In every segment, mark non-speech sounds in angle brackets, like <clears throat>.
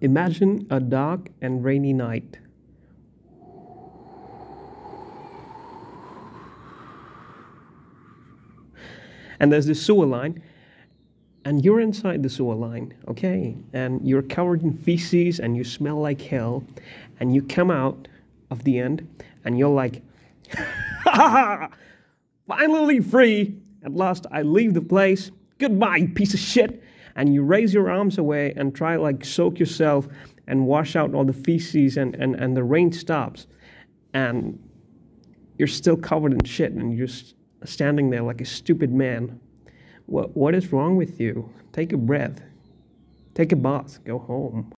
Imagine a dark and rainy night. And there's this sewer line, and you're inside the sewer line, okay? And you're covered in feces and you smell like hell, and you come out of the end and you're like, <laughs> finally free. At last, I leave the place. Goodbye, piece of shit. And you raise your arms away and try like soak yourself and wash out all the feces and, and, and the rain stops. And you're still covered in shit and you're standing there like a stupid man. What, what is wrong with you? Take a breath. Take a bath. Go home.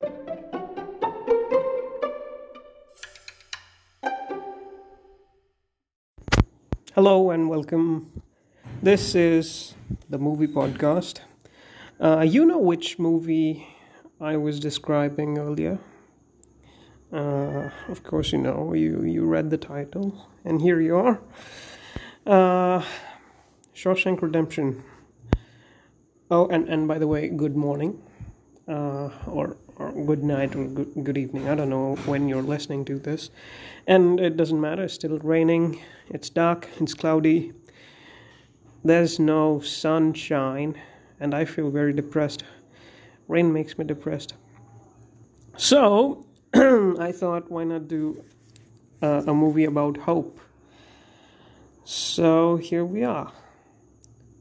Hello and welcome. This is the movie podcast. Uh, you know which movie I was describing earlier. Uh, of course, you know you you read the title, and here you are. Uh, Shawshank Redemption. Oh, and and by the way, good morning, uh, or or good night or good, good evening. I don't know when you're listening to this, and it doesn't matter. It's still raining. It's dark. It's cloudy. There's no sunshine, and I feel very depressed. Rain makes me depressed. So <clears throat> I thought, why not do uh, a movie about hope? So here we are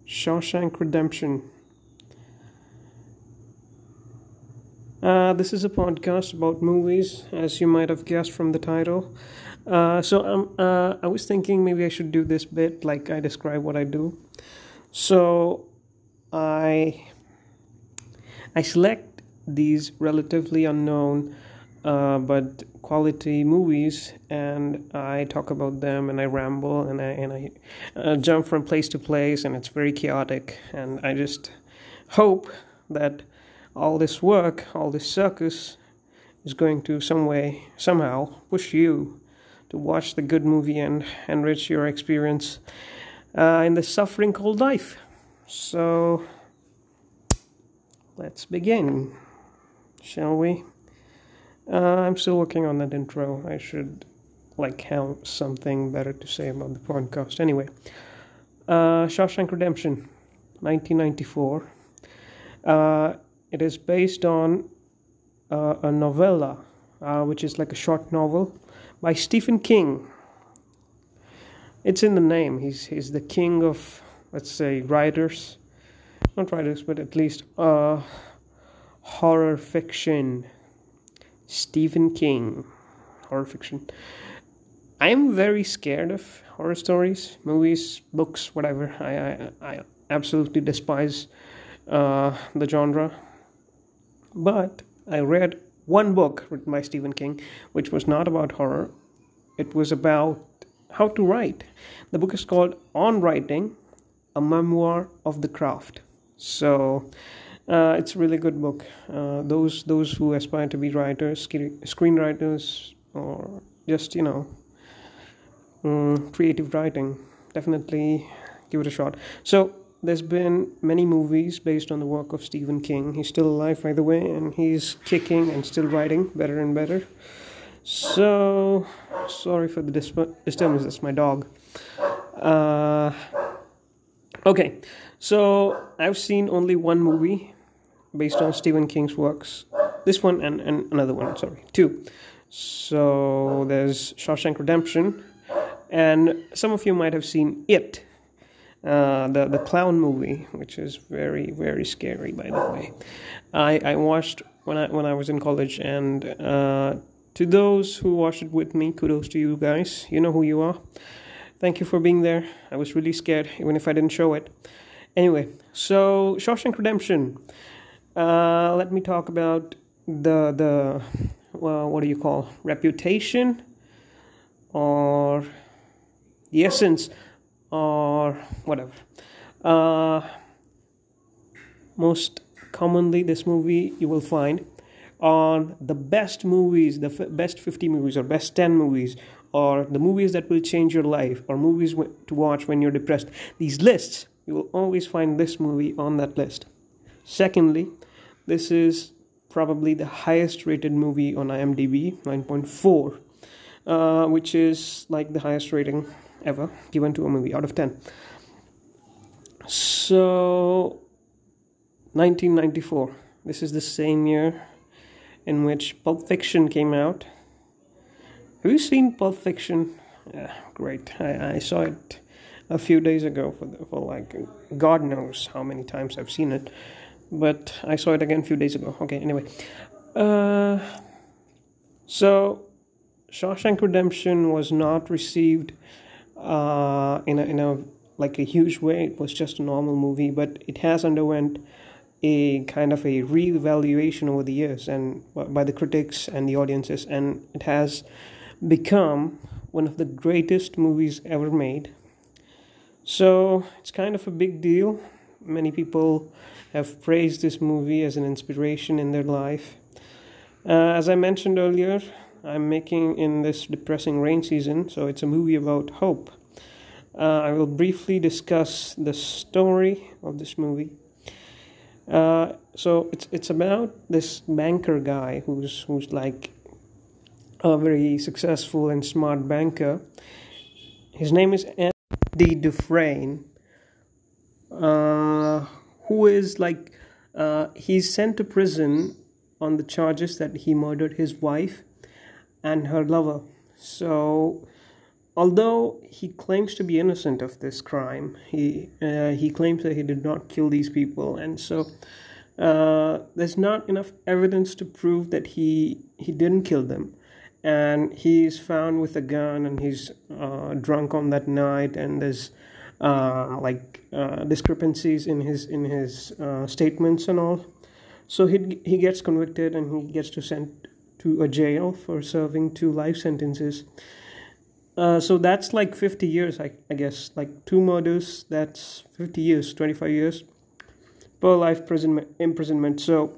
Shawshank Redemption. Uh, this is a podcast about movies, as you might have guessed from the title. Uh, so um, uh, I was thinking maybe I should do this bit like I describe what I do. So I I select these relatively unknown uh, but quality movies, and I talk about them, and I ramble, and I and I uh, jump from place to place, and it's very chaotic, and I just hope that all this work, all this circus, is going to some way, somehow, push you to watch the good movie and enrich your experience uh, in the suffering called life. So, let's begin, shall we? Uh, I'm still working on that intro. I should like have something better to say about the podcast. Anyway, uh, Shawshank Redemption, 1994. Uh, it is based on uh, a novella, uh, which is like a short novel by Stephen King. It's in the name. He's he's the king of let's say writers, not writers, but at least uh, horror fiction. Stephen King, horror fiction. I'm very scared of horror stories, movies, books, whatever. I I, I absolutely despise uh, the genre. But I read one book written by Stephen King, which was not about horror. It was about how to write. The book is called On Writing, a memoir of the craft. So uh, it's a really good book. Uh, those those who aspire to be writers, screenwriters, or just you know um, creative writing, definitely give it a shot. So there's been many movies based on the work of Stephen King. He's still alive, by the way, and he's kicking and still writing better and better. So sorry for the disturbance. That's my dog. Uh, okay, so I've seen only one movie based on Stephen King's works. This one and, and another one. Sorry, two. So there's Shawshank Redemption, and some of you might have seen It uh, the the clown movie, which is very very scary, by the way. I, I watched when I when I was in college, and uh, to those who watched it with me, kudos to you guys. You know who you are. Thank you for being there. I was really scared, even if I didn't show it. Anyway, so Shawshank Redemption. Uh, let me talk about the the well, what do you call reputation or the essence or whatever. Uh, most commonly, this movie you will find on the best movies, the f- best 50 movies, or best 10 movies, or the movies that will change your life, or movies to watch when you're depressed. These lists, you will always find this movie on that list. Secondly, this is probably the highest rated movie on IMDb, 9.4, uh, which is like the highest rating ever given to a movie out of 10. So, 1994. This is the same year in which Pulp Fiction came out. Have you seen Pulp Fiction? Yeah, great. I, I saw it a few days ago for, the, for like God knows how many times I've seen it, but I saw it again a few days ago. Okay, anyway. Uh, so, Shawshank Redemption was not received uh, in a in a like a huge way. It was just a normal movie, but it has underwent a kind of a re-evaluation over the years and by the critics and the audiences, and it has become one of the greatest movies ever made. So it's kind of a big deal. Many people have praised this movie as an inspiration in their life. Uh, as I mentioned earlier, I'm making in this depressing rain season, so it's a movie about hope. Uh, I will briefly discuss the story of this movie. Uh, so it's it's about this banker guy who's who's like a very successful and smart banker. His name is Andy Dufresne, uh, who is like uh, he's sent to prison on the charges that he murdered his wife and her lover. So, although he claims to be innocent of this crime, he uh, he claims that he did not kill these people, and so. Uh, there's not enough evidence to prove that he he didn't kill them and he's found with a gun and he's uh, drunk on that night and there's uh, like uh, discrepancies in his in his uh, statements and all. So he he gets convicted and he gets to sent to a jail for serving two life sentences. Uh, so that's like 50 years I, I guess. Like two murders that's 50 years 25 years per life imprisonment imprisonment. So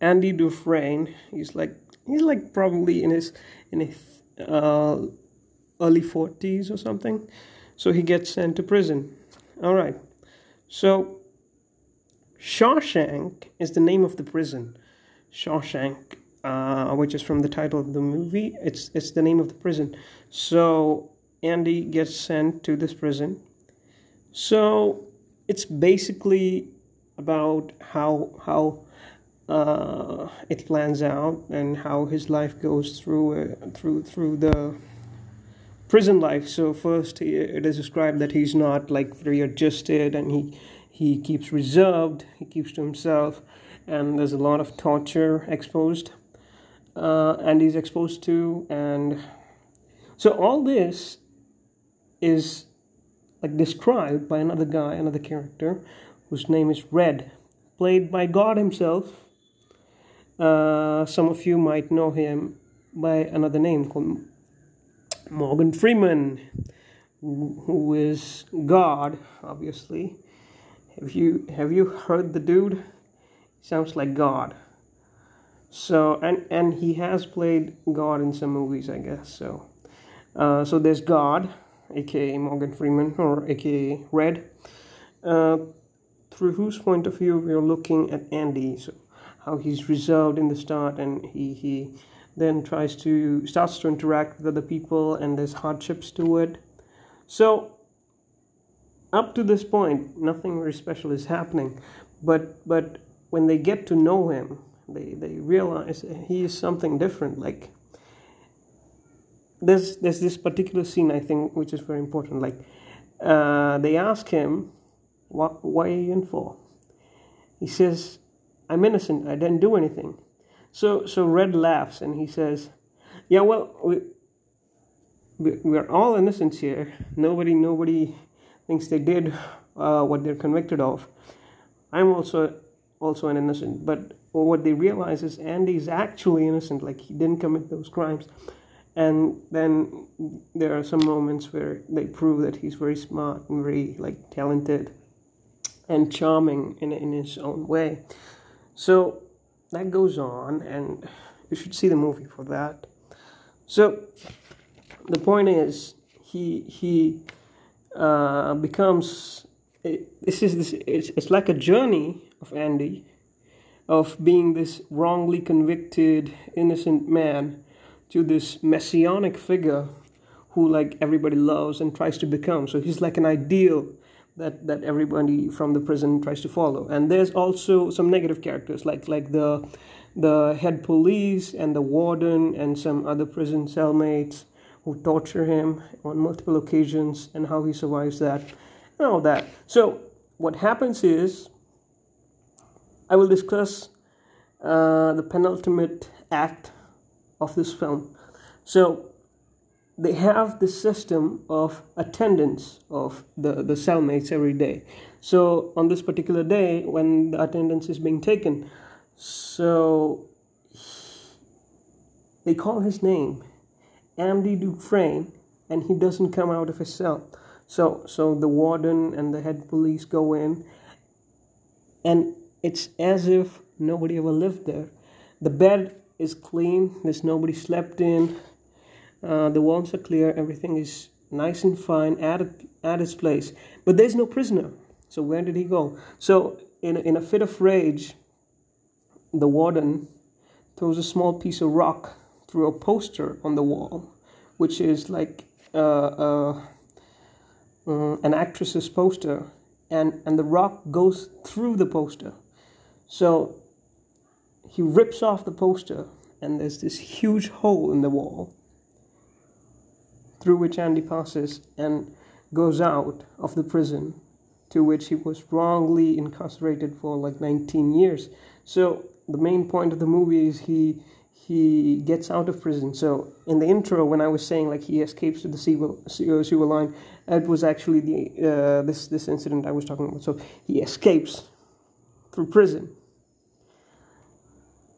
Andy Dufresne he's like he's like probably in his in his uh, early 40s or something. So he gets sent to prison. All right. So shawshank is the name of the prison. Shawshank uh, which is from the title of the movie. It's it's the name of the prison. So andy gets sent to this prison. So it's basically about how how uh, it plans out and how his life goes through uh, through through the prison life. So first, he, it is described that he's not like very adjusted, and he he keeps reserved, he keeps to himself, and there's a lot of torture exposed, uh, and he's exposed to, and so all this is like described by another guy, another character, whose name is Red, played by God Himself uh, some of you might know him by another name called Morgan Freeman, who, who is God, obviously. Have you have you heard the dude? sounds like God. So and and he has played God in some movies, I guess. So uh, so there's God, aka Morgan Freeman, or aka Red. Uh, through whose point of view we're looking at Andy. So how he's reserved in the start and he, he then tries to starts to interact with other people and there's hardships to it. So up to this point nothing very special is happening. But but when they get to know him they they realize he is something different. Like there's there's this particular scene i think which is very important. Like uh, they ask him what why are you in for? He says I'm innocent. I didn't do anything. So, so Red laughs and he says, Yeah, well, we, we're all innocent here. Nobody, nobody thinks they did uh, what they're convicted of. I'm also also an innocent. But what they realize is Andy's actually innocent. Like he didn't commit those crimes. And then there are some moments where they prove that he's very smart and very like talented and charming in in his own way. So that goes on, and you should see the movie for that. So the point is, he he uh, becomes. This is this. It's, it's like a journey of Andy, of being this wrongly convicted innocent man to this messianic figure who like everybody loves and tries to become so he's like an ideal that that everybody from the prison tries to follow. And there's also some negative characters like like the the head police and the warden and some other prison cellmates who torture him on multiple occasions and how he survives that and all that. So what happens is i will discuss uh, the penultimate act of this film. So they have this system of attendance of the, the cellmates every day. So on this particular day, when the attendance is being taken, so they call his name, Andy Dufresne, and he doesn't come out of his cell. So so the warden and the head police go in, and it's as if nobody ever lived there. The bed is clean. There's nobody slept in uh, the walls are clear, everything is nice and fine at, at its place. But there's no prisoner. So where did he go? So in a, in a fit of rage, the warden throws a small piece of rock through a poster on the wall, which is like uh, uh, uh, an actress's poster, and, and the rock goes through the poster. So he rips off the poster, and there's this huge hole in the wall through which Andy passes and goes out of the prison to which he was wrongly incarcerated for like 19 years. So the main point of the movie is he he gets out of prison. So in the intro, when I was saying like he escapes to the sewer, sewer line, it was actually the uh, this this incident I was talking about. So he escapes through prison.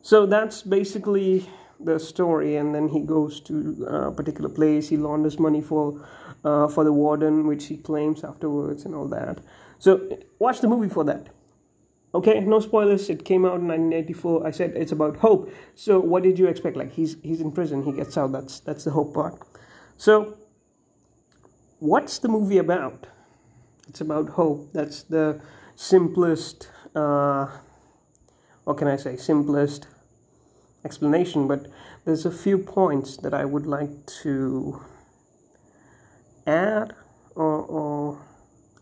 So that's basically the story, and then he goes to a particular place. He launders money for uh, for the warden, which he claims afterwards, and all that. So watch the movie for that. Okay, no spoilers. It came out in 1984. I said it's about hope. So what did you expect? Like he's he's in prison, he gets out. That's that's the hope part. So what's the movie about? It's about hope. That's the simplest. Uh, what can I say? Simplest explanation, but there's a few points that I would like to add or, or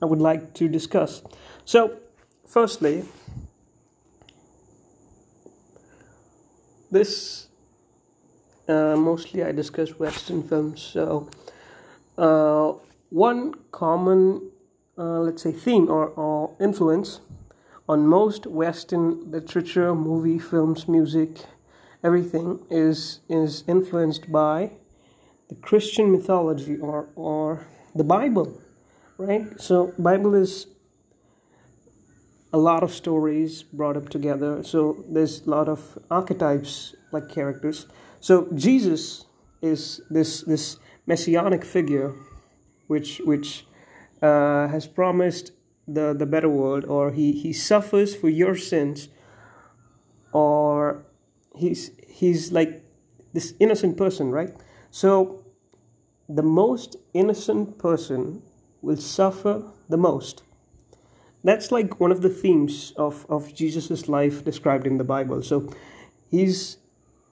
I would like to discuss. So, firstly, this uh, mostly I discuss Western films. So, uh, one common, uh, let's say, theme or, or influence on most Western literature, movie, films, music, everything is is influenced by the Christian mythology or or the Bible, right? So Bible is a lot of stories brought up together. So there's a lot of archetypes like characters. So Jesus is this this messianic figure, which which uh, has promised the the better world, or he he suffers for your sins, or he's he's like this innocent person, right? So the most innocent person will suffer the most. That's like one of the themes of, of Jesus' life described in the Bible. So he's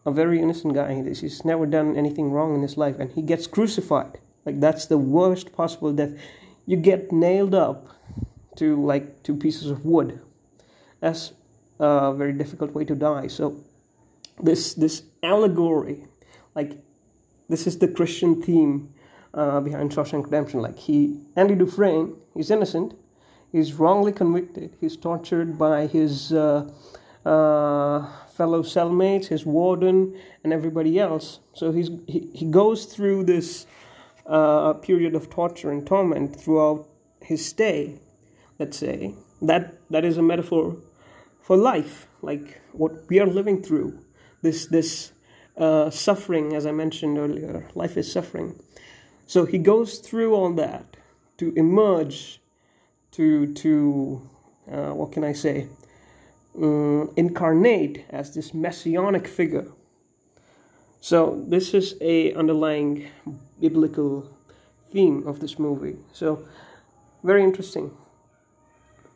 a very innocent guy. He's never done anything wrong in his life, and he gets crucified. Like that's the worst possible death. You get nailed up to like two pieces of wood. That's a very difficult way to die. So this this allegory, like this is the Christian theme uh, behind Shawshank Redemption. Like he, Andy Dufresne, he's innocent, he's wrongly convicted, he's tortured by his uh, uh, fellow cellmates, his warden, and everybody else. So he's he, he goes through this uh, period of torture and torment throughout his stay. Let's say that that is a metaphor for life, like what we are living through this this uh, suffering, as I mentioned earlier. Life is suffering. So he goes through all that to emerge, to to uh, what can I say, um, incarnate as this messianic figure. So this is a underlying biblical theme of this movie. So very interesting,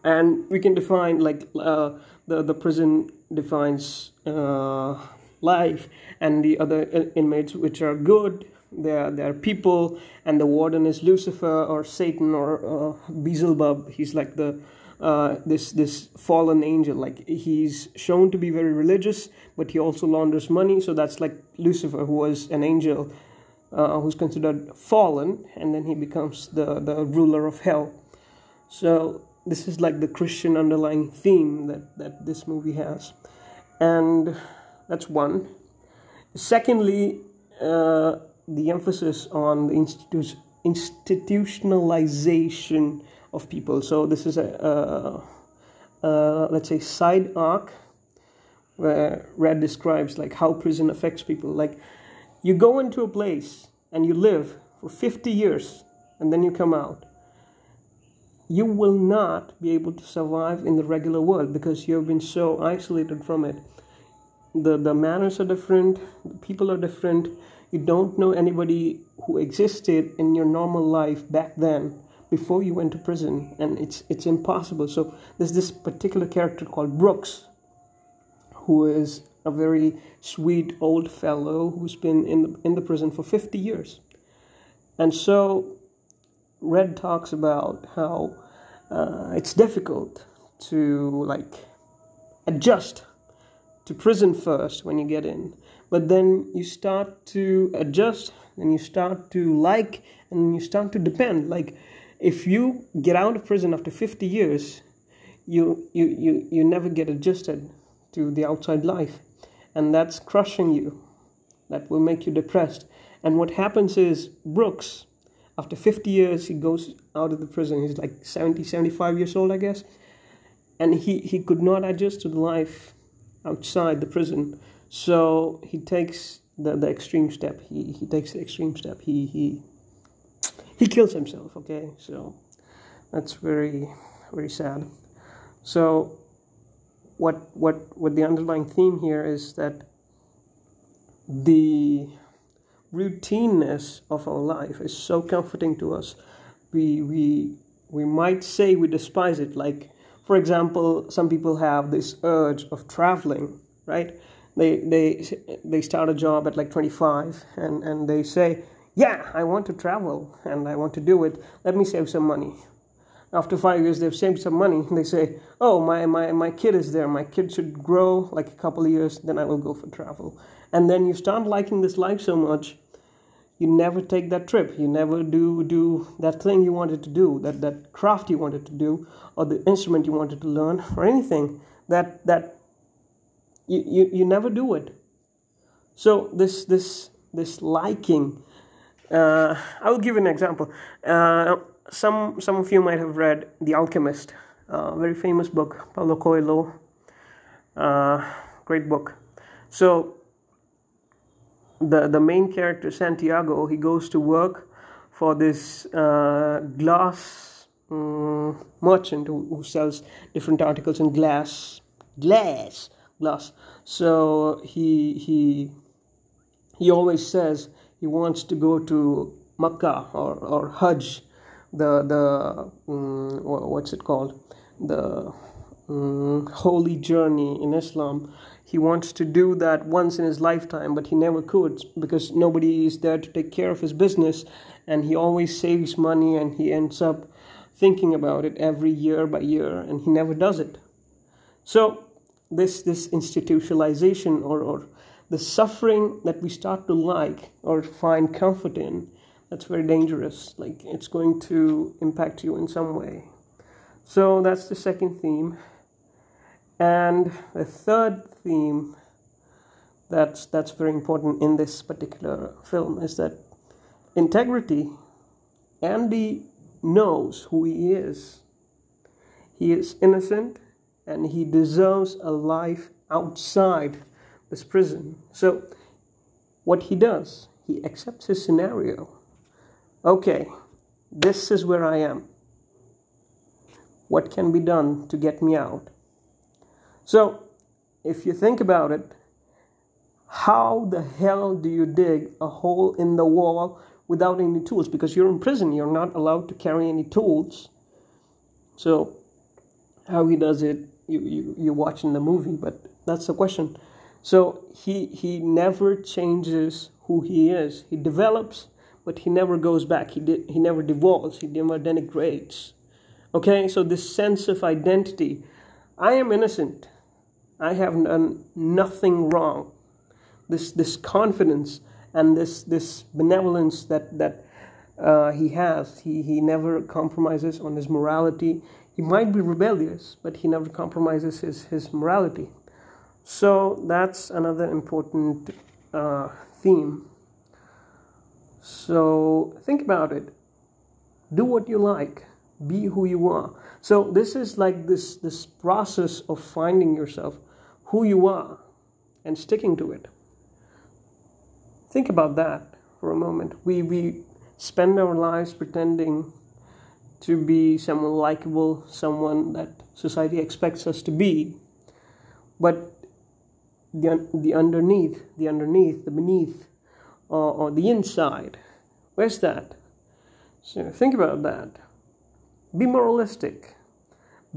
and we can define like uh, the the prison defines uh, life, and the other inmates, which are good, they're, they're people, and the warden is Lucifer or Satan or uh, Beelzebub. He's like the uh, this this fallen angel. Like he's shown to be very religious, but he also launders money. So that's like Lucifer, who was an angel, uh, who's considered fallen, and then he becomes the the ruler of hell. So this is like the Christian underlying theme that that this movie has, and that's one. Secondly, uh, the emphasis on the institu- institutionalization of people. So this is a, a, a, let's say side arc where Red describes like how prison affects people. Like you go into a place and you live for 50 years and then you come out. You will not be able to survive in the regular world because you have been so isolated from it. The the manners are different, people are different. You don't know anybody who existed in your normal life back then before you went to prison and it's it's impossible so there's this particular character called brooks who is a very sweet old fellow who's been in the, in the prison for 50 years and so red talks about how uh, it's difficult to like adjust to prison first when you get in but then you start to adjust and you start to like and you start to depend like if you get out of prison after 50 years, you, you, you, you never get adjusted to the outside life. And that's crushing you. That will make you depressed. And what happens is, Brooks, after 50 years, he goes out of the prison. He's like 70, 75 years old, I guess. And he, he could not adjust to the life outside the prison. So he takes the, the extreme step. He, he takes the extreme step. He, he he kills himself okay so that's very very sad so what what what the underlying theme here is that the routineness of our life is so comforting to us we we we might say we despise it like for example some people have this urge of traveling right they they they start a job at like 25 and and they say yeah, I want to travel and I want to do it. Let me save some money. After five years, they've saved some money. <laughs> They say, oh, my, my, my kid is there. My kid should grow like a couple of years, then I will go for travel. And then you start liking this life so much, you never take that trip. You never do do that thing you wanted to do, that, that craft you wanted to do, or the instrument you wanted to learn, or anything that that you, you, you never do it. So this this this liking uh, I will give an example. Uh, some some of you might have read The Alchemist, uh, very famous book, Paulo Coelho. Uh, great book. So the the main character Santiago, he goes to work for this uh, glass um, merchant who, who sells different articles in glass, glass, glass. So he he he always says he wants to go to Makkah or, or Hajj, the the um, what's it called, the um, holy journey in Islam. He wants to do that once in his lifetime, but he never could because nobody is there to take care of his business, and he always saves money and he ends up thinking about it every year by year, and he never does it. So this this institutionalization or, or the suffering that we start to like or find comfort in, that's very dangerous. Like it's going to impact you in some way. So that's the second theme. And the third theme that's that's very important in this particular film is that integrity Andy knows who he is. He is innocent and he deserves a life outside this prison. So, what he does, he accepts his scenario. Okay, this is where I am. What can be done to get me out? So, if you think about it, how the hell do you dig a hole in the wall without any tools? Because you're in prison, you're not allowed to carry any tools. So, how he does it, you, you, you watch in the movie, but That's the question. So he he never changes who he is. He develops, but he never goes back. He did, he never devolves. He never denigrates. Okay, so this sense of identity. I am innocent. I have done nothing wrong. This this confidence and this this benevolence that that uh, he has. He he never compromises on his morality. He might be rebellious, but he never compromises his his morality. So that's another important uh, theme. So think about it. Do what you like. Be who you are. So this is like this this process of finding yourself, who you are, and sticking to it. Think about that for a moment. We we spend our lives pretending to be someone likable, someone that society expects us to be, but the, the underneath, the underneath, the beneath, or, or the inside. Where's that? So think about that. Be moralistic.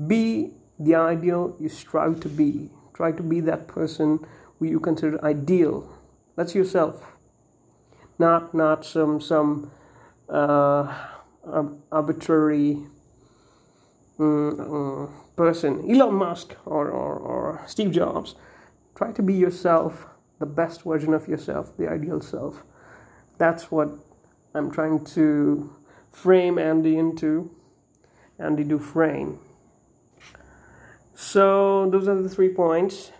Be the ideal you strive to be. Try to be that person who you consider ideal. That's yourself. Not not some some uh, arbitrary um, person, Elon Musk or, or, or Steve Jobs try to be yourself, the best version of yourself, the ideal self. That's what I'm trying to frame Andy into. Andy Dufresne. So those are the three points.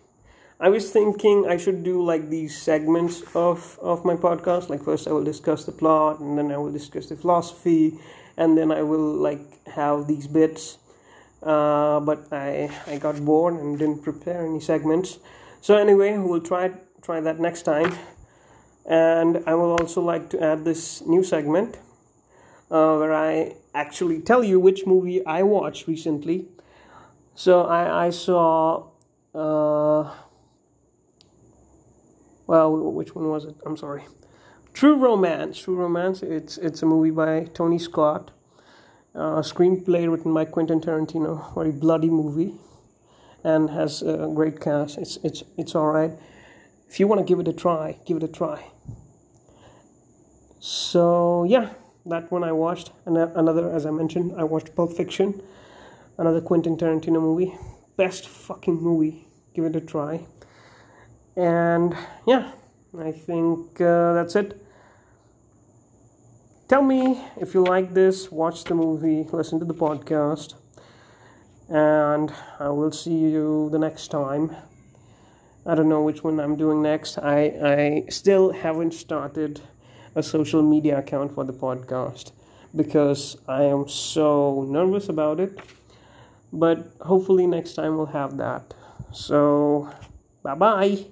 I was thinking I should do like these segments of, of my podcast. Like first I will discuss the plot and then I will discuss the philosophy and then I will like have these bits. Uh, but I I got bored and didn't prepare any segments. So anyway, we'll try try that next time. And I will also like to add this new segment uh, where I actually tell you which movie I watched recently. So I, I saw, uh, well, which one was it? I'm sorry. True Romance. True Romance. It's it's a movie by Tony Scott. Uh, screenplay written by Quentin Tarantino. Very bloody movie and has a great cast. It's it's it's all right. If you want to give it a try, give it a try. So yeah, that one I watched. And another, as I mentioned, I watched Pulp Fiction, another Quentin Tarantino movie. Best fucking movie. Give it a try. And yeah, I think uh, that's it. Tell me if you like this, watch the movie, listen to the podcast and I will see you the next time. I don't know which one I'm doing next. I, I still haven't started a social media account for the podcast because I am so nervous about it. But hopefully, next time we'll have that. So, bye bye.